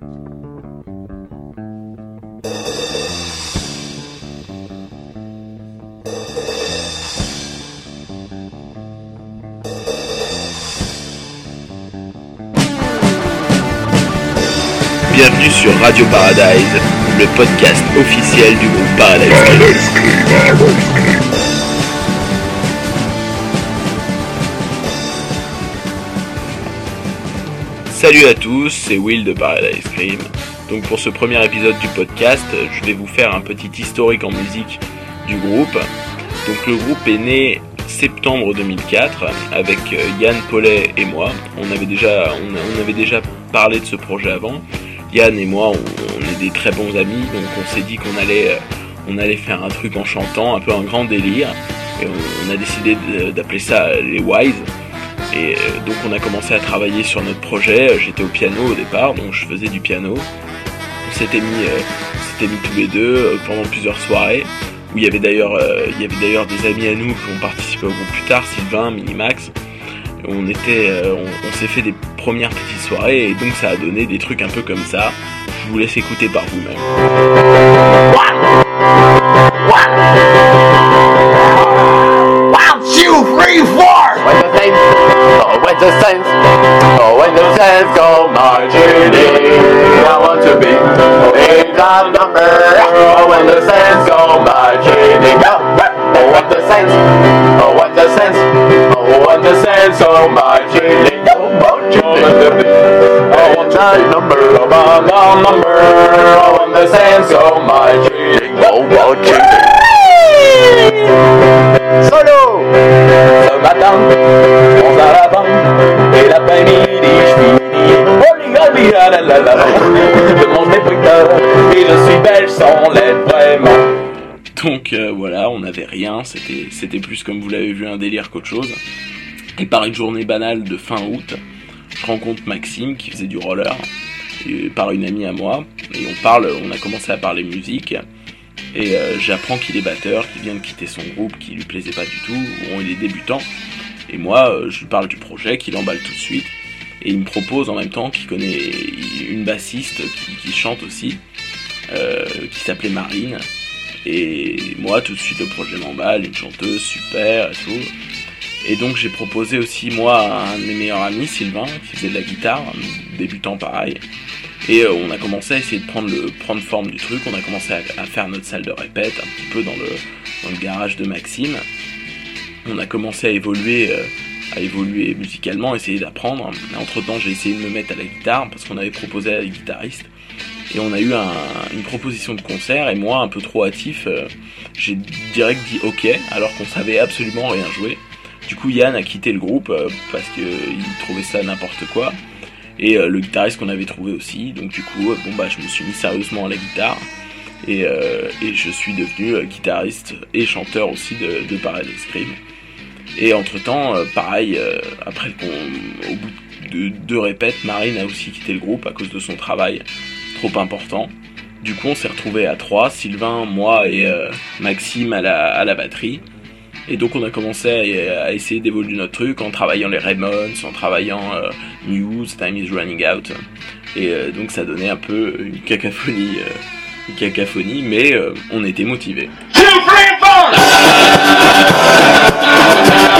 Bienvenue sur Radio Paradise, le podcast officiel du groupe Paradise. Salut à tous, c'est Will de Paradise Cream. Donc pour ce premier épisode du podcast, je vais vous faire un petit historique en musique du groupe. Donc le groupe est né septembre 2004 avec euh, Yann Paulet et moi. On avait déjà, parlé de ce projet avant. Yann et moi, on, est des très bons amis, donc on s'est dit qu'on allait, euh, faire un truc en chantant, un peu un grand délire. On, a décidé d'appeler ça les Wise. Et euh, donc on a commencé à travailler sur notre projet. J'étais au piano au départ, donc je faisais du piano. On s'était mis, euh, on mis tous les deux euh, pendant plusieurs soirées. Où il y avait d'ailleurs, euh, il y avait d'ailleurs des amis à nous qui ont participé au groupe plus tard, Sylvain, Minimax. On était, euh, on s'est fait des premières petites soirées et donc ça a donné des trucs un peu comme ça. Je vous laisse écouter par vous-même. That number. Oh when the saints go marching in, oh when the saints, oh when the saints, oh when the saints go marching in, oh marching in, oh want that number, oh my my number. Oh when the saints go marching in, oh marching in. Solo. Ce matin, je pense à la banque Et l'après-midi, je finis Donc euh, voilà, on n'avait rien, c'était plus comme vous l'avez vu un délire qu'autre chose. Et par une journée banale de fin août, je rencontre Maxime qui faisait du roller par une amie à moi et on parle, on a commencé à parler musique et euh, j'apprends qu'il est batteur, qu'il vient de quitter son groupe, qui lui plaisait pas du tout, bon, il est débutant. Et moi, euh, je lui parle du projet, qu'il emballe tout de suite. Et il me propose en même temps qu'il connaît une bassiste qui, chante aussi, euh, qui s'appelait Marine. Et moi, tout de suite, le projet m'emballe, une chanteuse super et tout. Et donc, j'ai proposé aussi, moi, à un de mes meilleurs amis, Sylvain, qui faisait de la guitare, débutant pareil. Et euh, on a commencé à essayer de prendre, le, prendre forme du truc. On a commencé à, faire notre salle de répète, un petit peu dans le, dans le garage de Maxime. On a commencé à évoluer, euh, à évoluer musicalement, essayer d'apprendre. Entre temps, j'ai essayé de me mettre à la guitare parce qu'on avait proposé à la guitariste. Et on a eu un- une proposition de concert et moi, un peu trop hâtif, euh, j'ai direct dit ok, alors qu'on savait absolument rien jouer. Du coup, Yann a quitté le groupe euh, parce qu'il trouvait ça n'importe quoi. Et euh, le guitariste qu'on avait trouvé aussi. Donc du coup, euh, bon bah, je me suis mis sérieusement à la guitare. Et, euh, et je suis devenu euh, guitariste et chanteur aussi de, de Paradise Scream. Et entre temps, pareil, euh, après qu'on, au bout de deux répètes, Marine a aussi quitté le groupe à cause de son travail trop important. Du coup, on s'est retrouvé à trois, Sylvain, moi et euh, Maxime à la, à la batterie. Et donc, on a commencé à, essayer d'évoluer notre truc en travaillant les Ramones, en travaillant euh, News, Time is Running Out. Et euh, donc, ça donnait un peu une cacophonie, euh, une cacophonie, mais euh, on était motivés. Yeah.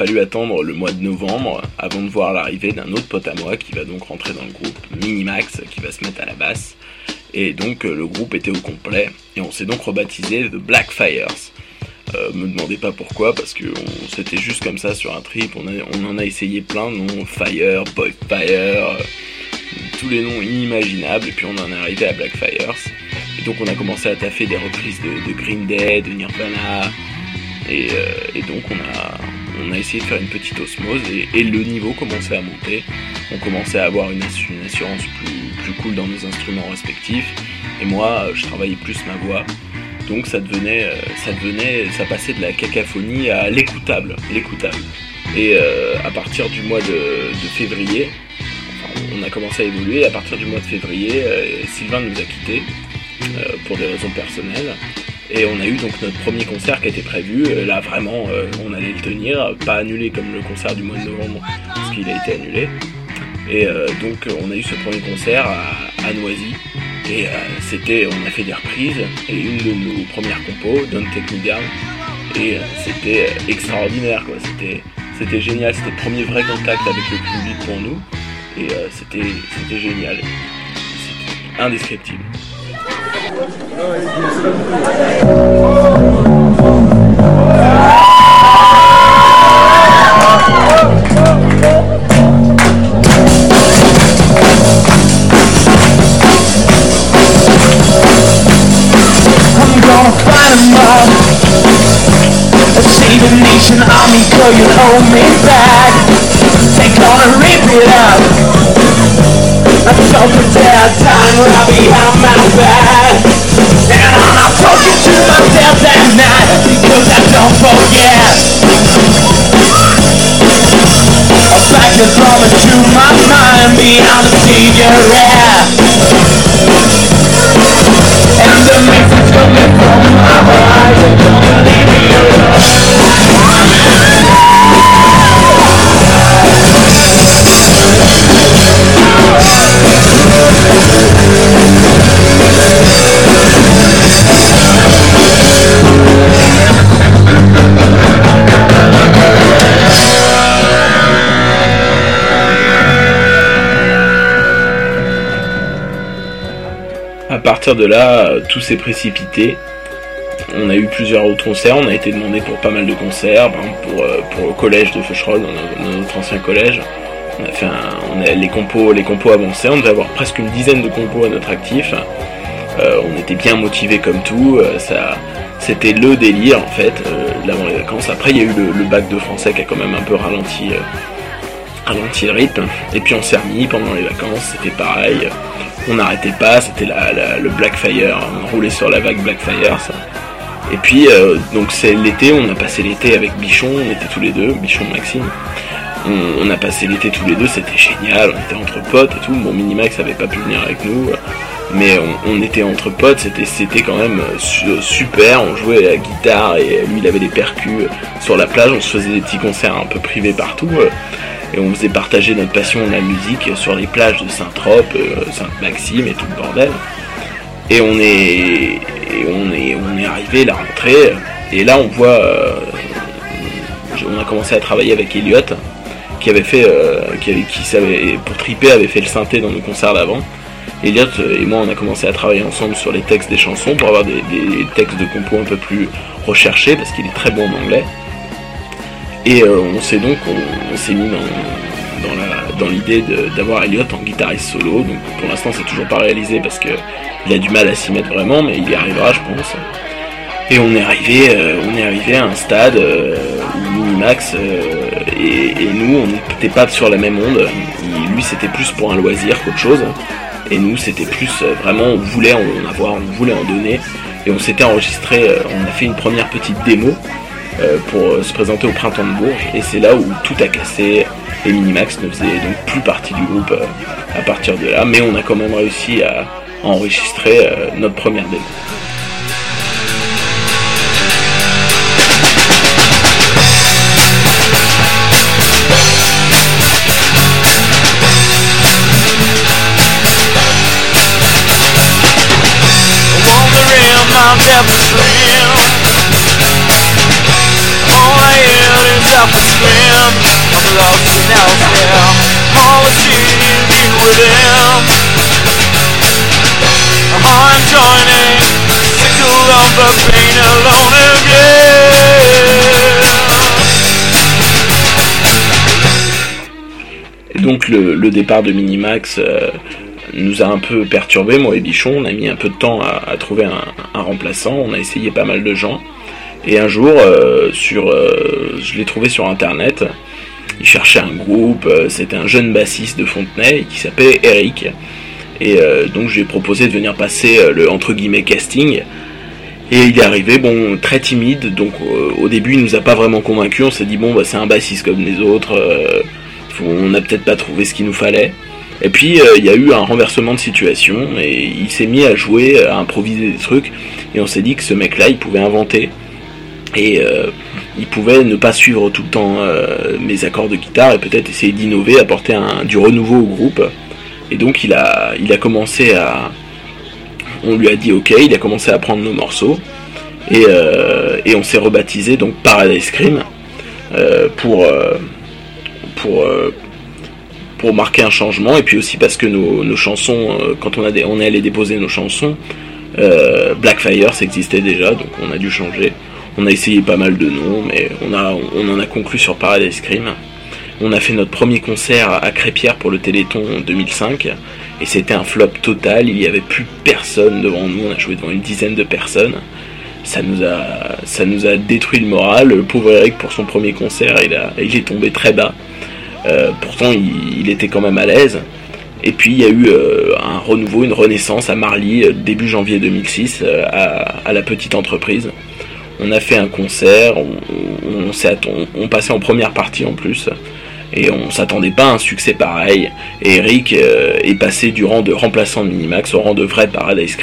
Fallu attendre le mois de novembre avant de voir l'arrivée d'un autre pote à moi qui va donc rentrer dans le groupe, Minimax, qui va se mettre à la basse. Et donc euh, le groupe était au complet et on s'est donc rebaptisé The Blackfires. Euh, me demandez pas pourquoi, parce que c'était juste comme ça sur un trip. On, en a essayé plein de Fire, Boy Fire, euh, tous les noms inimaginables, et puis on en est arrivé à Blackfires. Et donc on a commencé à taffer des reprises de, Green Day, de Nirvana, et donc on a, on a essayé de faire une petite osmose, et, le niveau commençait à monter. On commençait à avoir une, assu- une assurance plus, cool dans nos instruments respectifs, et moi je travaillais plus ma voix. Donc ça devenait, euh, ça passait de la cacophonie à l'écoutable, l'écoutable. Et euh, à partir du mois de, février, on a commencé à évoluer. À partir du mois de février, Sylvain nous a quittés euh, pour des raisons personnelles. Et on a eu donc notre premier concert qui était prévu. Là vraiment, euh, on allait le tenir, pas annulé comme le concert du mois de novembre, parce qu'il a été annulé. Et euh, donc on a eu ce premier concert à, Noisy. Et euh, c'était, on a fait des reprises et une de nos premières compos, Don't Take. Et c'était extraordinaire, quoi. C'était, c'était génial. C'était le premier vrai contact avec le public pour nous. Et c'était, c'était génial. C'était indescriptible. I'm gonna fight a mob A save a nation army Cause you'll hold me back. They gonna rip it up. I'm don't time. I'll be on my back talking to myself that night Because I don't forget back the drum into my mind Beyond the cigarette and the message coming from my and don't leave me alone. De là, euh, tout s'est précipité. On a eu plusieurs autres concerts, on a été demandé pour pas mal de concerts, euh, pour le collège de Feucherolles, dans notre- ancien collège. On a fait on a les compos, les compos avancés, on devait avoir presque une dizaine de compos à notre actif. Euh, on était bien motivés comme tout, ça, c'était le délire en fait, euh, l'avant les vacances. Après il y a eu le bac de français qui a quand même un peu ralenti, euh, ralenti le rythme. Et puis on s'est remis pendant les vacances, c'était pareil. On n'arrêtait pas, c'était la, le Blackfire, on roulait sur la vague Blackfire. Ça. Et puis euh, donc c'est l'été, on a passé l'été avec Bichon, on était tous les deux, Bichon Maxime. On, a passé l'été tous les deux, c'était génial, on était entre potes et tout. Bon, Minimax avait pas pu venir avec nous, euh, mais on, on était entre potes, c'était c'était quand même euh, su- super. On jouait à la guitare et lui il avait des percus euh, sur la plage, on se faisait des petits concerts un peu privés partout. Et on faisait partager notre passion de la musique sur les plages de Saint-Trope, euh, Sainte-Maxime et tout le bordel. Et on est, et on est, on est arrivé la rentrée, et là on voit, euh, on a commencé à travailler avec Elliot, qui avait fait, euh, qui, avait, qui savait, pour triper avait fait le synthé dans nos concerts d'avant. Elliot et moi on a commencé à travailler ensemble sur les textes des chansons pour avoir des, des textes de compos un peu plus recherchés parce qu'il est très bon en anglais. Et euh, on s'est donc on, s'est mis dans, dans l'idée d'avoir Elliot en guitariste solo. Donc pour l'instant c'est toujours pas réalisé parce que il a du mal à s'y mettre vraiment, mais il y arrivera je pense. Et on est arrivé, euh, on est arrivé à un stade euh, où Minimax et, et nous on n'était pas sur la même onde. Lui c'était plus pour un loisir qu'autre chose. Et nous c'était plus vraiment on voulait en avoir, on voulait en donner. Et on s'était enregistré, on a fait une première petite démo pour euh, se présenter au printemps de Bourges. Et c'est là où tout a cassé et Minimax ne faisait donc plus partie du groupe euh, à partir de là. Mais on a quand même réussi à enregistrer euh, notre première démo. Et donc le, départ de Minimax euh, nous a un peu perturbé, moi et Bichon, on a mis un peu de temps à, trouver un remplaçant, on a essayé pas mal de gens. Et un jour, euh, sur, euh, je l'ai trouvé sur internet. Il cherchait un groupe. C'était un jeune bassiste de Fontenay qui s'appelait Eric. Et donc je lui ai proposé de venir passer le entre guillemets casting. Et il est arrivé, bon, très timide, donc au début il nous a pas vraiment convaincu. On s'est dit bon bah c'est un bassiste comme les autres, on n'a peut-être pas trouvé ce qu'il nous fallait. Et puis euh, il y a eu un renversement de situation et il s'est mis à jouer, à improviser des trucs et on s'est dit que ce mec-là il pouvait inventer et euh, il pouvait ne pas suivre tout le temps euh, mes accords de guitare et peut-être essayer d'innover, apporter du renouveau au groupe. Et donc il a, il a commencé à, on lui a dit ok, il a commencé à prendre nos morceaux et, et on s'est rebaptisé donc Paradise Scream pour pour, euh, pour marquer un changement et puis aussi parce que nos, chansons, euh, quand on, a des, on est allé déposer nos chansons, euh, Blackfire existait déjà donc on a dû changer. On a essayé pas mal de noms mais on, en a conclu sur Paradise Scream. On a fait notre premier concert à Crépierre pour le Téléthon 2005 et c'était un flop total. Il n'y avait plus personne devant nous. On a joué devant une dizaine de personnes. Ça nous a, détruit le moral. Le pauvre Eric pour son premier concert, il est tombé très bas. Euh, pourtant, il, était quand même à l'aise. Et puis, il y a eu euh, un renouveau, une renaissance à Marly, euh, début janvier 2006, à, la petite entreprise. On a fait un concert, on, passait en première partie en plus et on s'attendait pas à un succès pareil. Et Eric est passé du rang de remplaçant de Minimax au rang de vrai Paradise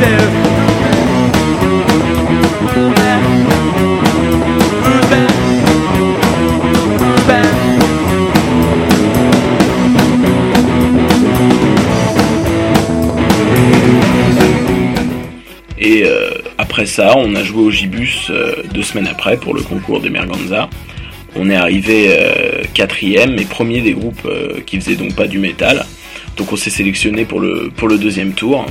too on a joué au Gibus euh, deux semaines après pour le concours des Merganza. On est arrivé euh, quatrième et premier des groupes qui faisaient donc pas du métal. Donc on s'est sélectionné pour le, deuxième tour.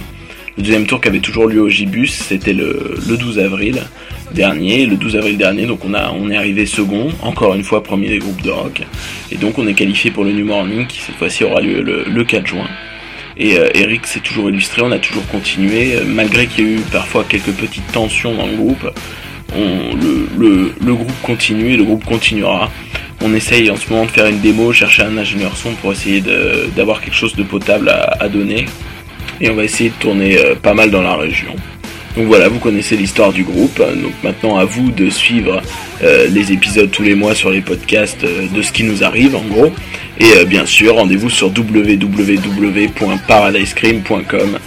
Le deuxième tour qui avait toujours lieu au Gibus, c'était le, 12 avril dernier. Le 12 avril dernier, donc on, a, on est arrivé second, encore une fois premier des groupes de rock. Et donc on est qualifié pour le New Morning qui cette fois-ci aura lieu le 4 juin. Et euh, Eric s'est toujours illustré, on a toujours continué, malgré qu'il y a eu parfois quelques petites tensions dans le groupe. le, groupe continue et le groupe continuera. On essaye en ce moment de faire une démo, chercher un ingénieur son pour essayer d'avoir quelque chose de potable à, donner. Et on va essayer de tourner euh, pas mal dans la région. Donc voilà, vous connaissez l'histoire du groupe. Donc maintenant à vous de suivre les épisodes tous les mois sur les podcasts de ce qui nous arrive en gros. Et euh, bien sûr, rendez-vous sur www.paradisecream.com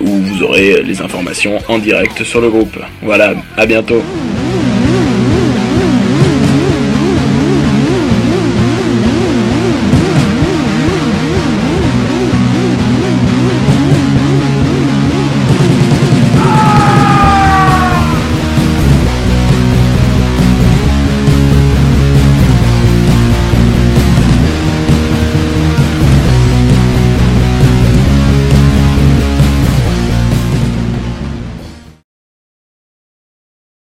où vous aurez les informations en direct sur le groupe. Voilà, à bientôt